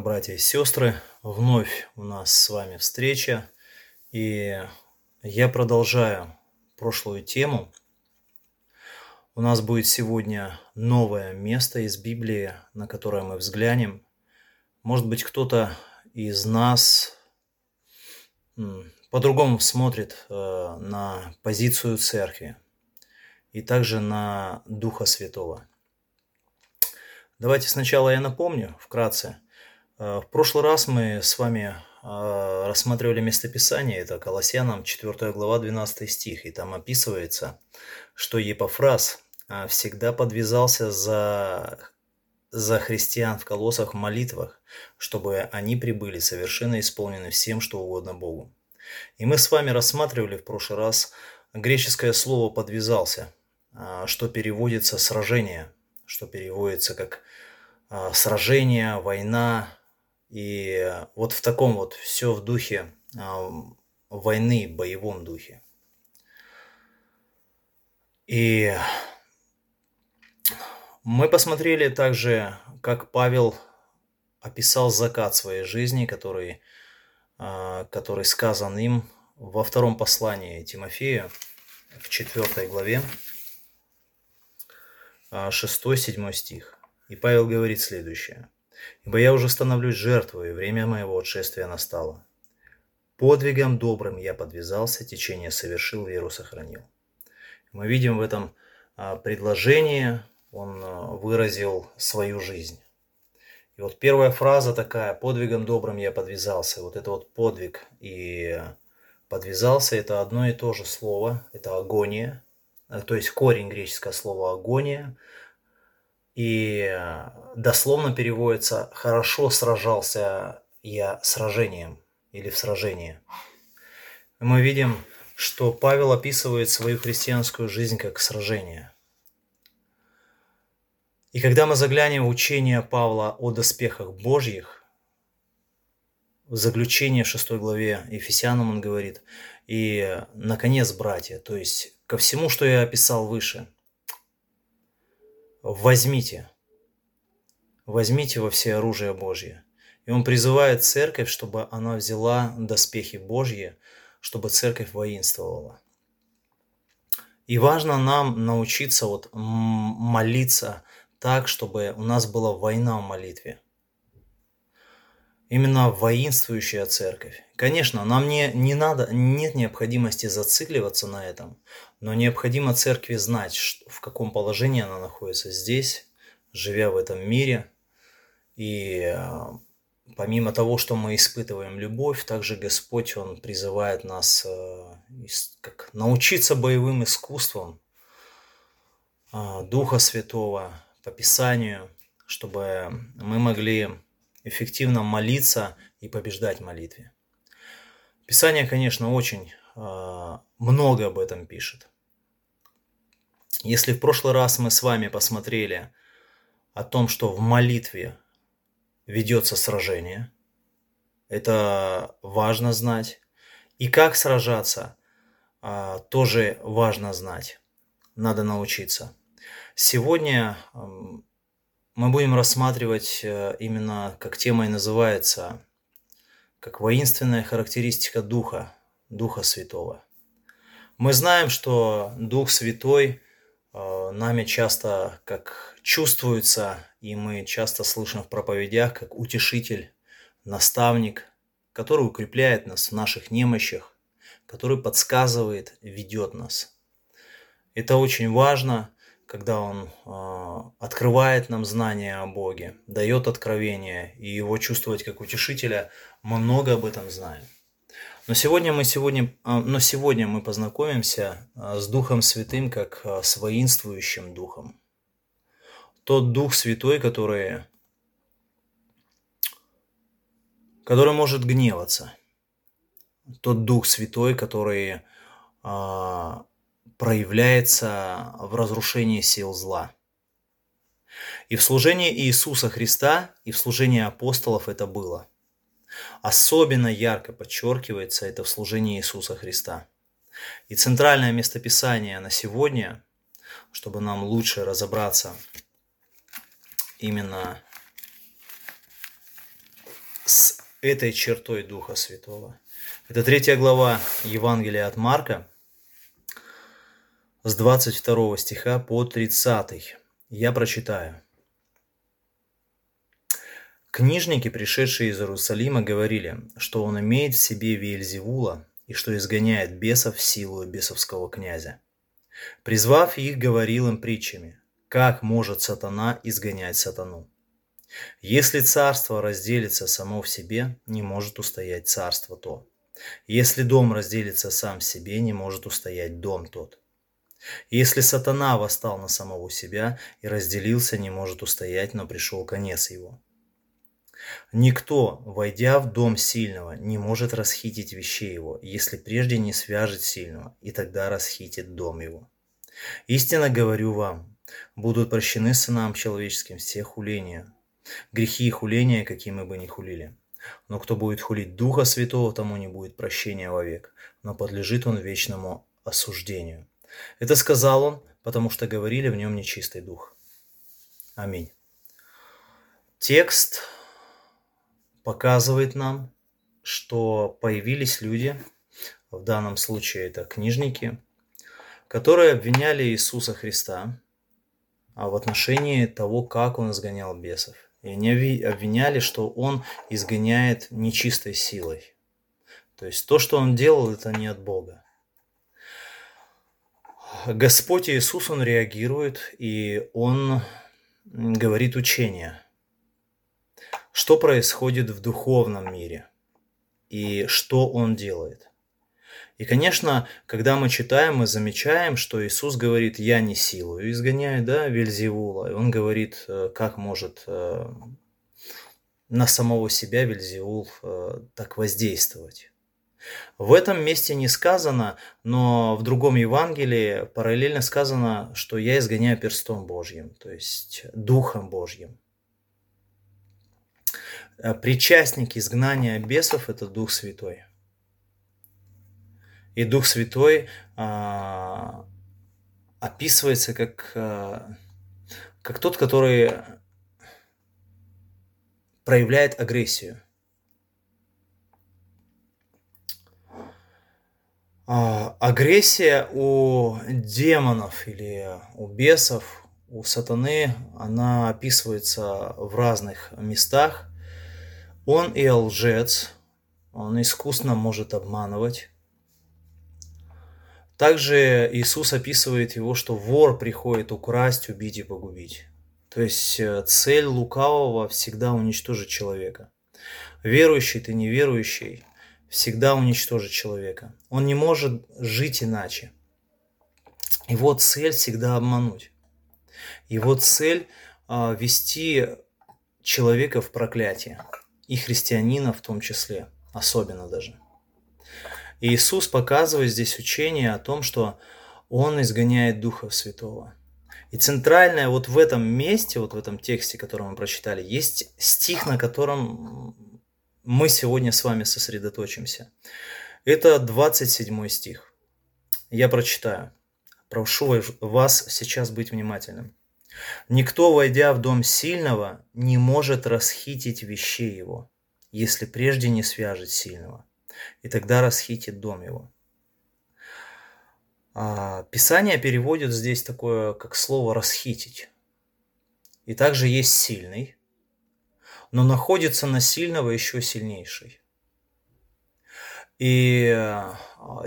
братья и сестры! Вновь у нас с вами встреча, и я продолжаю прошлую тему. У нас будет сегодня новое место из Библии, на которое мы взглянем. Может быть, кто-то из нас по-другому смотрит э, на позицию церкви и также на Духа Святого. Давайте сначала я напомню вкратце – Э, в прошлый раз мы с вами э, рассматривали местописание, это Колоссянам 4 глава 12 стих, и там описывается, что Епофраз э, всегда подвязался за, за христиан в колоссах в молитвах, чтобы они прибыли совершенно исполнены всем, что угодно Богу. И мы с вами рассматривали в прошлый раз греческое слово «подвязался», что переводится «сражение», что переводится как сражение, война, и вот в таком вот все в духе а, войны, боевом духе. И мы посмотрели также, как Павел описал закат своей жизни, который, а, который сказан им во втором послании Тимофея, в четвертой главе, 6-7 а, стих. И Павел говорит следующее. Ибо я уже становлюсь жертвой, и время моего отшествия настало. Подвигом добрым я подвязался, течение совершил, веру сохранил. Мы видим в этом а, предложении, он а, выразил свою жизнь. И вот первая фраза такая, подвигом добрым я подвязался. Вот это вот подвиг и подвязался, это одно и то же слово, это агония. То есть корень греческого слова агония – и э, дословно переводится «хорошо сражался я сражением» или «в сражении». Мы видим, что Павел описывает свою христианскую жизнь как сражение. И когда мы заглянем в учение Павла о доспехах Божьих, в заключении в 6 главе Ефесянам он говорит, и, наконец, братья, то есть ко всему, что я описал выше – возьмите, возьмите во все оружие Божье. И он призывает церковь, чтобы она взяла доспехи Божьи, чтобы церковь воинствовала. И важно нам научиться вот молиться так, чтобы у нас была война в молитве. Именно воинствующая церковь. Конечно, нам не, не надо, нет необходимости зацикливаться на этом, но необходимо церкви знать, в каком положении она находится здесь, живя в этом мире. И а, помимо того, что мы испытываем любовь, также Господь, Он призывает нас а, как, научиться боевым искусствам а, Духа Святого по Писанию, чтобы мы могли эффективно молиться и побеждать в молитве. Писание, конечно, очень э, много об этом пишет. Если в прошлый раз мы с вами посмотрели о том, что в молитве ведется сражение, это важно знать. И как сражаться, э, тоже важно знать. Надо научиться. Сегодня э, мы будем рассматривать э, именно, как тема и называется, как воинственная характеристика Духа, Духа Святого. Мы знаем, что Дух Святой э, нами часто как чувствуется, и мы часто слышим в проповедях, как утешитель, наставник, который укрепляет нас в наших немощах, который подсказывает, ведет нас. Это очень важно, когда Он э, открывает нам знания о Боге, дает откровение, и его чувствовать как утешителя, мы много об этом знаем. Но сегодня мы, сегодня, э, но сегодня мы познакомимся э, с Духом Святым как э, с воинствующим Духом. Тот Дух Святой, который, который может гневаться. Тот Дух Святой, который проявляется в разрушении сил зла. И в служении Иисуса Христа, и в служении апостолов это было. Особенно ярко подчеркивается это в служении Иисуса Христа. И центральное местописание на сегодня, чтобы нам лучше разобраться именно с этой чертой Духа Святого. Это третья глава Евангелия от Марка, с 22 стиха по 30. Я прочитаю. Книжники, пришедшие из Иерусалима, говорили, что он имеет в себе Виельзевула и что изгоняет бесов силу бесовского князя. Призвав их, говорил им притчами, как может сатана изгонять сатану. Если царство разделится само в себе, не может устоять царство то. Если дом разделится сам в себе, не может устоять дом тот. Если сатана восстал на самого себя и разделился, не может устоять, но пришел конец его. Никто, войдя в дом сильного, не может расхитить вещей его, если прежде не свяжет сильного, и тогда расхитит дом его. Истинно говорю вам, будут прощены сынам человеческим все хуления, грехи и хуления, какими бы ни хулили. Но кто будет хулить Духа Святого, тому не будет прощения вовек, но подлежит он вечному осуждению. Это сказал он, потому что говорили в нем нечистый дух. Аминь. Текст показывает нам, что появились люди, в данном случае это книжники, которые обвиняли Иисуса Христа а в отношении того, как он изгонял бесов. И они обвиняли, что он изгоняет нечистой силой. То есть то, что он делал, это не от Бога. Господь Иисус, Он реагирует, и Он говорит учение. Что происходит в духовном мире? И что Он делает? И, конечно, когда мы читаем, мы замечаем, что Иисус говорит, я не силу изгоняю, да, Вельзевула. И Он говорит, э, как может э, на самого себя Вельзевул э, так воздействовать. В этом месте не сказано, но в другом Евангелии параллельно сказано, что я изгоняю перстом Божьим, то есть Духом Божьим. Э, причастник изгнания бесов – это Дух Святой. И Дух Святой а, описывается как, а, как тот, который проявляет агрессию. Агрессия у демонов или у бесов, у сатаны, она описывается в разных местах. Он и лжец, он искусно может обманывать. Также Иисус описывает его, что вор приходит украсть, убить и погубить. То есть э, цель лукавого всегда уничтожить человека. Верующий ты неверующий, всегда уничтожит человека. Он не может жить иначе. Его цель всегда обмануть. Его цель а, вести человека в проклятие. И христианина в том числе, особенно даже. Иисус показывает здесь учение о том, что Он изгоняет Духа Святого. И центральное вот в этом месте, вот в этом тексте, который мы прочитали, есть стих, на котором мы сегодня с вами сосредоточимся. Это 27 стих. Я прочитаю. Прошу вас сейчас быть внимательным. Никто, войдя в дом сильного, не может расхитить вещей его, если прежде не свяжет сильного, и тогда расхитит дом его. А, Писание переводит здесь такое, как слово «расхитить». И также есть сильный, но находится на сильного еще сильнейший. И а,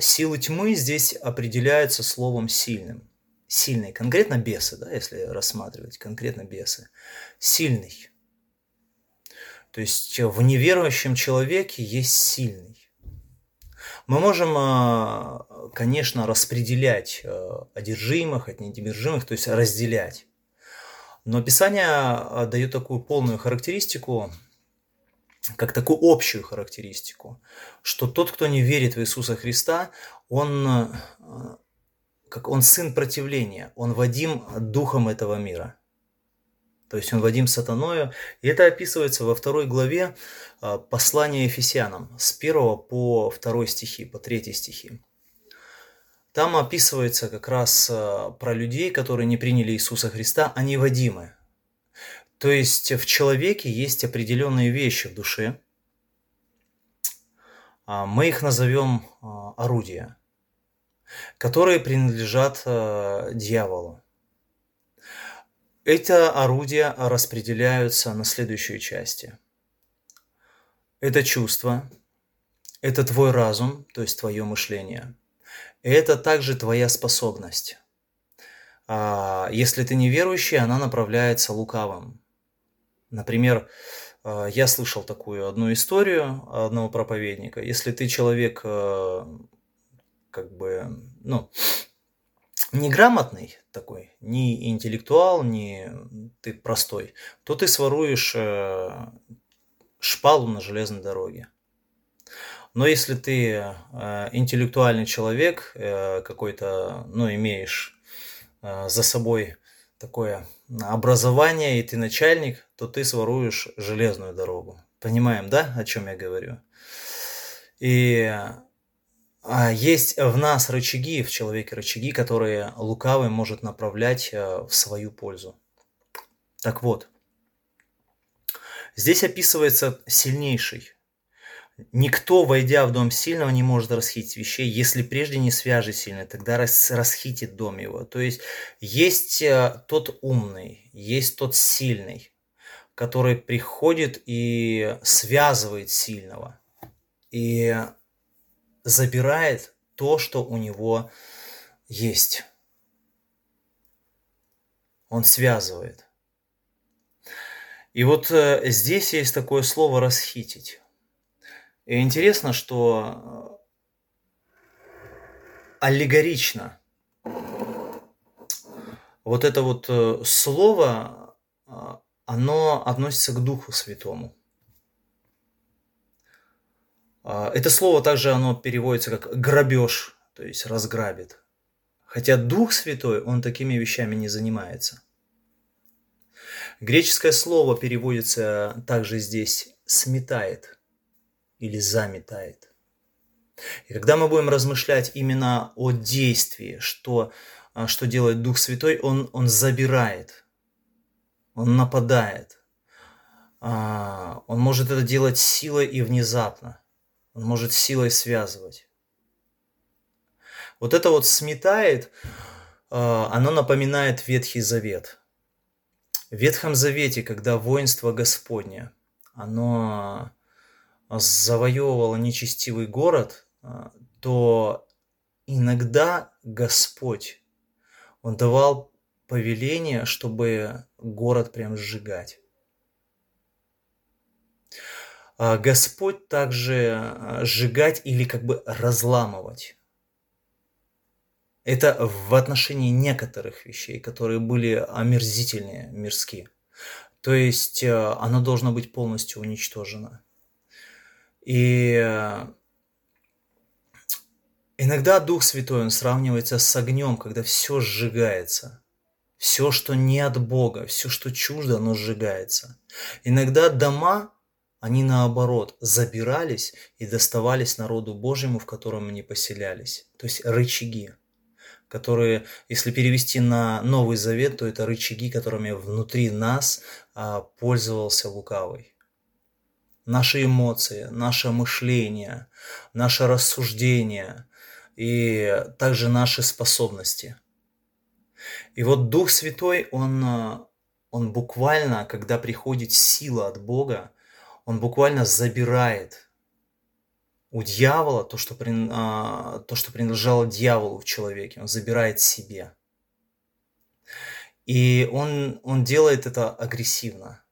силы тьмы здесь определяются словом сильным. Сильный, конкретно бесы, да, если рассматривать, конкретно бесы. Сильный. То есть в неверующем человеке есть сильный. Мы можем, а, конечно, распределять а, одержимых от недержимых, то есть разделять. Но Писание а, дает такую полную характеристику, как такую общую характеристику, что тот, кто не верит в Иисуса Христа, он, а, как он сын противления, он Вадим духом этого мира. То есть он Вадим сатаною. И это описывается во второй главе а, послания Ефесянам с 1 по 2 стихи, по 3 стихи. Там описывается как раз э, про людей, которые не приняли Иисуса Христа, они а вадимы. То есть в человеке есть определенные вещи в душе, а, мы их назовем а, орудия, которые принадлежат а, дьяволу. Эти орудия распределяются на следующие части. Это чувство, это твой разум, то есть твое мышление. Это также твоя способность. Если ты неверующий, она направляется лукавым. Например, а, я слышал такую одну историю одного проповедника. Если ты человек, э, как бы, ну, неграмотный такой, не интеллектуал, не ты простой, то ты своруешь э, шпалу на железной дороге. Но если ты э, интеллектуальный человек, какой-то, ну, имеешь за собой такое образование, и ты начальник, то ты своруешь железную дорогу. Понимаем, да, о чем я говорю? И а, есть в нас рычаги, в человеке рычаги, которые лукавый может направлять э, в свою пользу. Так вот, здесь описывается сильнейший Никто, войдя в дом сильного, не может расхитить вещей, если прежде не свяжет сильный, тогда рас, расхитит дом его. То есть есть э, тот умный, есть тот сильный, который приходит и связывает сильного, и забирает то, что у него есть. Он связывает. И вот э, здесь есть такое слово «расхитить». И интересно, что э, аллегорично вот это вот э, слово, э, оно относится к Духу Святому. Это слово также оно переводится как грабеж, то есть разграбит. Хотя Дух Святой, он такими вещами не занимается. Греческое слово переводится также здесь сметает или заметает. И когда мы будем размышлять именно о действии, что, а, что делает Дух Святой, он, он забирает, он нападает. А, он может это делать силой и внезапно. Он может силой связывать. Вот это вот сметает, а, оно напоминает Ветхий Завет. В Ветхом Завете, когда воинство Господне, оно завоевывала нечестивый город, а, то иногда Господь, Он давал повеление, чтобы город прям сжигать. А Господь также а, сжигать или как бы разламывать. Это в отношении некоторых вещей, которые были омерзительнее, мирские. То есть оно должно быть полностью уничтожено. И э, иногда Дух Святой, он сравнивается с огнем, когда все сжигается. Все, что не от Бога, все, что чуждо, оно сжигается. Иногда дома, они наоборот забирались и доставались народу Божьему, в котором они поселялись. То есть рычаги, которые, если перевести на Новый Завет, то это рычаги, которыми внутри нас а, пользовался лукавый наши эмоции, наше мышление, наше рассуждение и также наши способности. И вот Дух Святой, Он, он буквально, когда приходит сила от Бога, Он буквально забирает у дьявола то, что, а, то, что принадлежало дьяволу в человеке, он забирает себе. И он, он делает это агрессивно.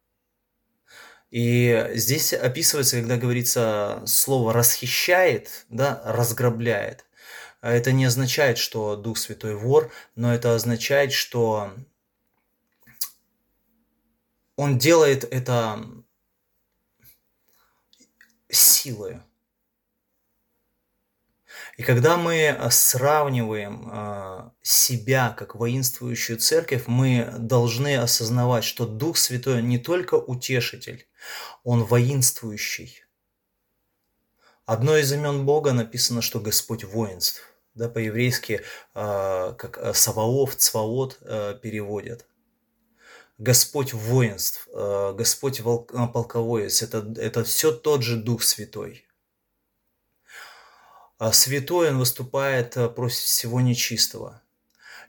И здесь описывается, когда говорится слово «расхищает», да, «разграбляет». Это не означает, что Дух Святой вор, но это означает, что он делает это силой. И когда мы сравниваем э, себя как воинствующую церковь, мы должны осознавать, что Дух Святой не только утешитель, он воинствующий. Одно из имен Бога написано, что Господь воинств. Да, по-еврейски э, как Саваоф, Цваот переводят. Господь воинств, Господь полководец, это, это все тот же Дух Святой. а святой он выступает э, против всего нечистого.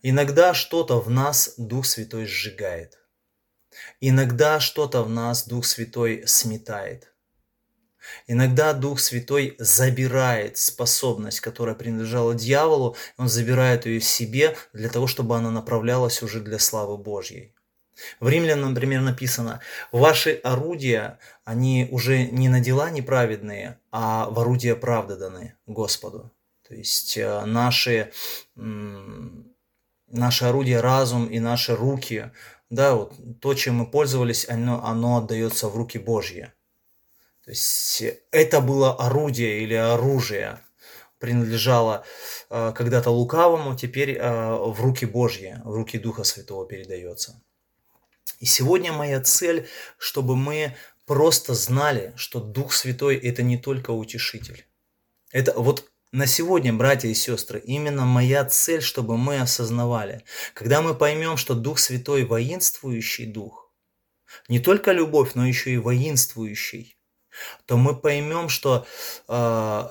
Иногда что-то в нас Дух Святой сжигает. Иногда что-то в нас Дух Святой сметает. Иногда Дух Святой забирает способность, которая принадлежала дьяволу, он забирает ее себе для того, чтобы она направлялась уже для славы Божьей. В Римлянам, например, написано, ваши орудия, они уже не на дела неправедные, а в орудия правды даны Господу. То есть э, наши, наши орудия, разум и наши руки, да, вот то, чем мы пользовались, оно, оно отдается в руки Божьи. То есть это было орудие или оружие, принадлежало э, когда-то лукавому, теперь э, в руки Божьи, в руки Духа Святого передается. И сегодня моя цель, чтобы мы просто знали, что Дух Святой – это не только утешитель. Это вот на сегодня, братья и сестры, именно моя цель, чтобы мы осознавали, когда мы поймем, что Дух Святой – воинствующий Дух, не только любовь, но еще и воинствующий, то мы поймем, что э,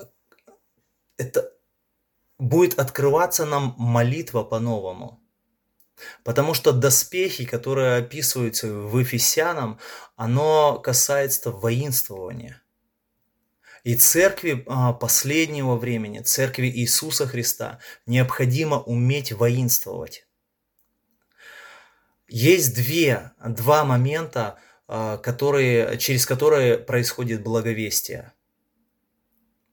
это будет открываться нам молитва по-новому – Потому что доспехи, которые описываются в Ефесянам, оно касается воинствования. И церкви а, последнего времени, церкви Иисуса Христа, необходимо уметь воинствовать. Есть две, два момента, а, которые, через которые происходит благовестие.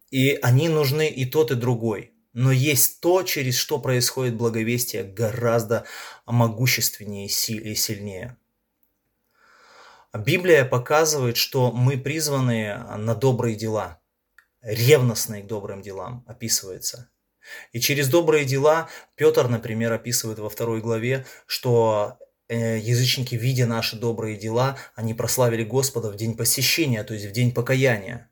И они нужны и тот, и другой. Но есть то, через что происходит благовестие, гораздо могущественнее и сильнее. Библия показывает, что мы призваны на добрые дела, ревностные к добрым делам описывается. И через добрые дела Петр, например, описывает во второй главе, что э, язычники, видя наши добрые дела, они прославили Господа в день посещения, то есть в день покаяния.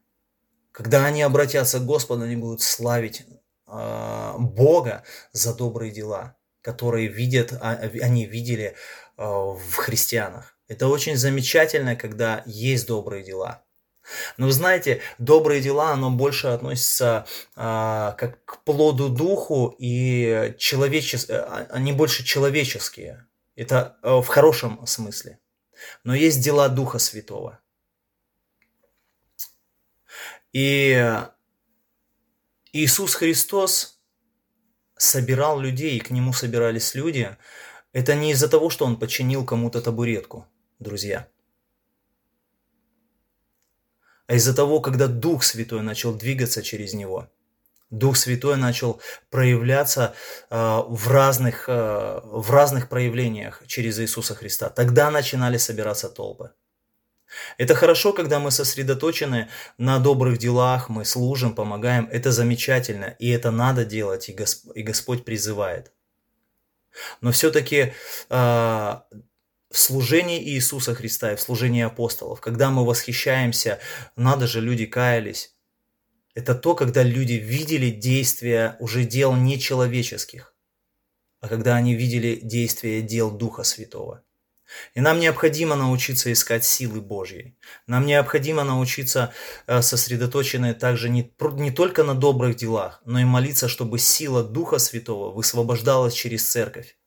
Когда они обратятся к Господу, они будут славить а, Бога за добрые дела, которые видят, а, они видели а, в христианах. Это очень замечательно, когда есть добрые дела. Но вы знаете, добрые дела, оно больше относится а, как к плоду духу и человечес... они больше человеческие. Это в хорошем смысле. Но есть дела Духа Святого. И Иисус Христос собирал людей, и к Нему собирались люди. Это не из-за того, что Он починил кому-то табуретку, друзья. А из-за того, когда Дух Святой начал двигаться через Него. Дух Святой начал проявляться э, в, разных, э, в разных проявлениях через Иисуса Христа. Тогда начинали собираться толпы. Это хорошо, когда мы сосредоточены на добрых делах, мы служим, помогаем. Это замечательно, и это надо делать, и, Госп... и Господь призывает. Но все-таки а, в служении Иисуса Христа и в служении апостолов, когда мы восхищаемся, надо же, люди каялись. Это то, когда люди видели действия уже дел нечеловеческих, а когда они видели действия дел Духа Святого. И нам необходимо научиться искать силы Божьей. Нам необходимо научиться э, сосредоточены также не, не только на добрых делах, но и молиться, чтобы сила Духа Святого высвобождалась через церковь.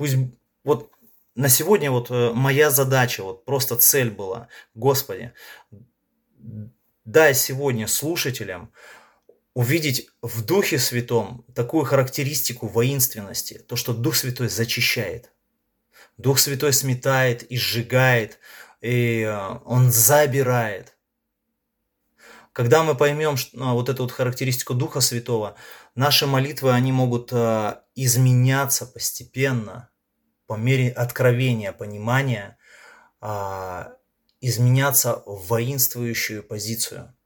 Пусть вот на сегодня вот э, моя задача, вот просто цель была, Господи, дай сегодня слушателям увидеть в Духе Святом такую характеристику воинственности, то, что Дух Святой зачищает. Дух Святой сметает и сжигает, и э, Он забирает. Когда мы поймем ну, вот эту вот характеристику Духа Святого, наши молитвы, они могут э, изменяться постепенно, по мере откровения, понимания, а, изменяться в воинствующую позицию –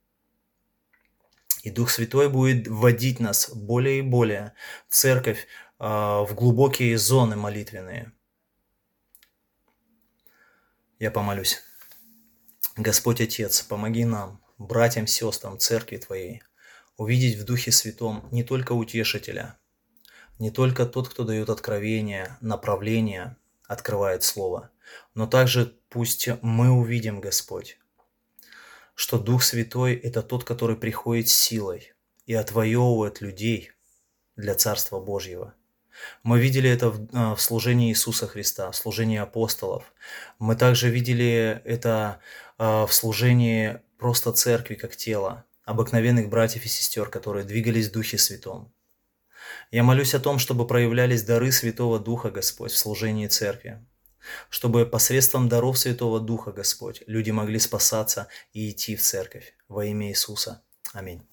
и Дух Святой будет вводить нас более и более в церковь, а, в глубокие зоны молитвенные. Я помолюсь. Господь Отец, помоги нам, братьям, сестрам, церкви Твоей, увидеть в Духе Святом не только утешителя, не только тот, кто дает откровение, направление, открывает Слово, но также пусть мы увидим, Господь, что Дух Святой – это тот, который приходит силой и отвоевывает людей для Царства Божьего. Мы видели это в, а, в служении Иисуса Христа, в служении апостолов. Мы также видели это а, в служении просто церкви как тела, обыкновенных братьев и сестер, которые двигались в Духе Святом. Я молюсь о том, чтобы проявлялись дары Святого Духа, Господь, в служении церкви, чтобы посредством даров Святого Духа, Господь, люди могли спасаться и идти в церковь во имя Иисуса. Аминь.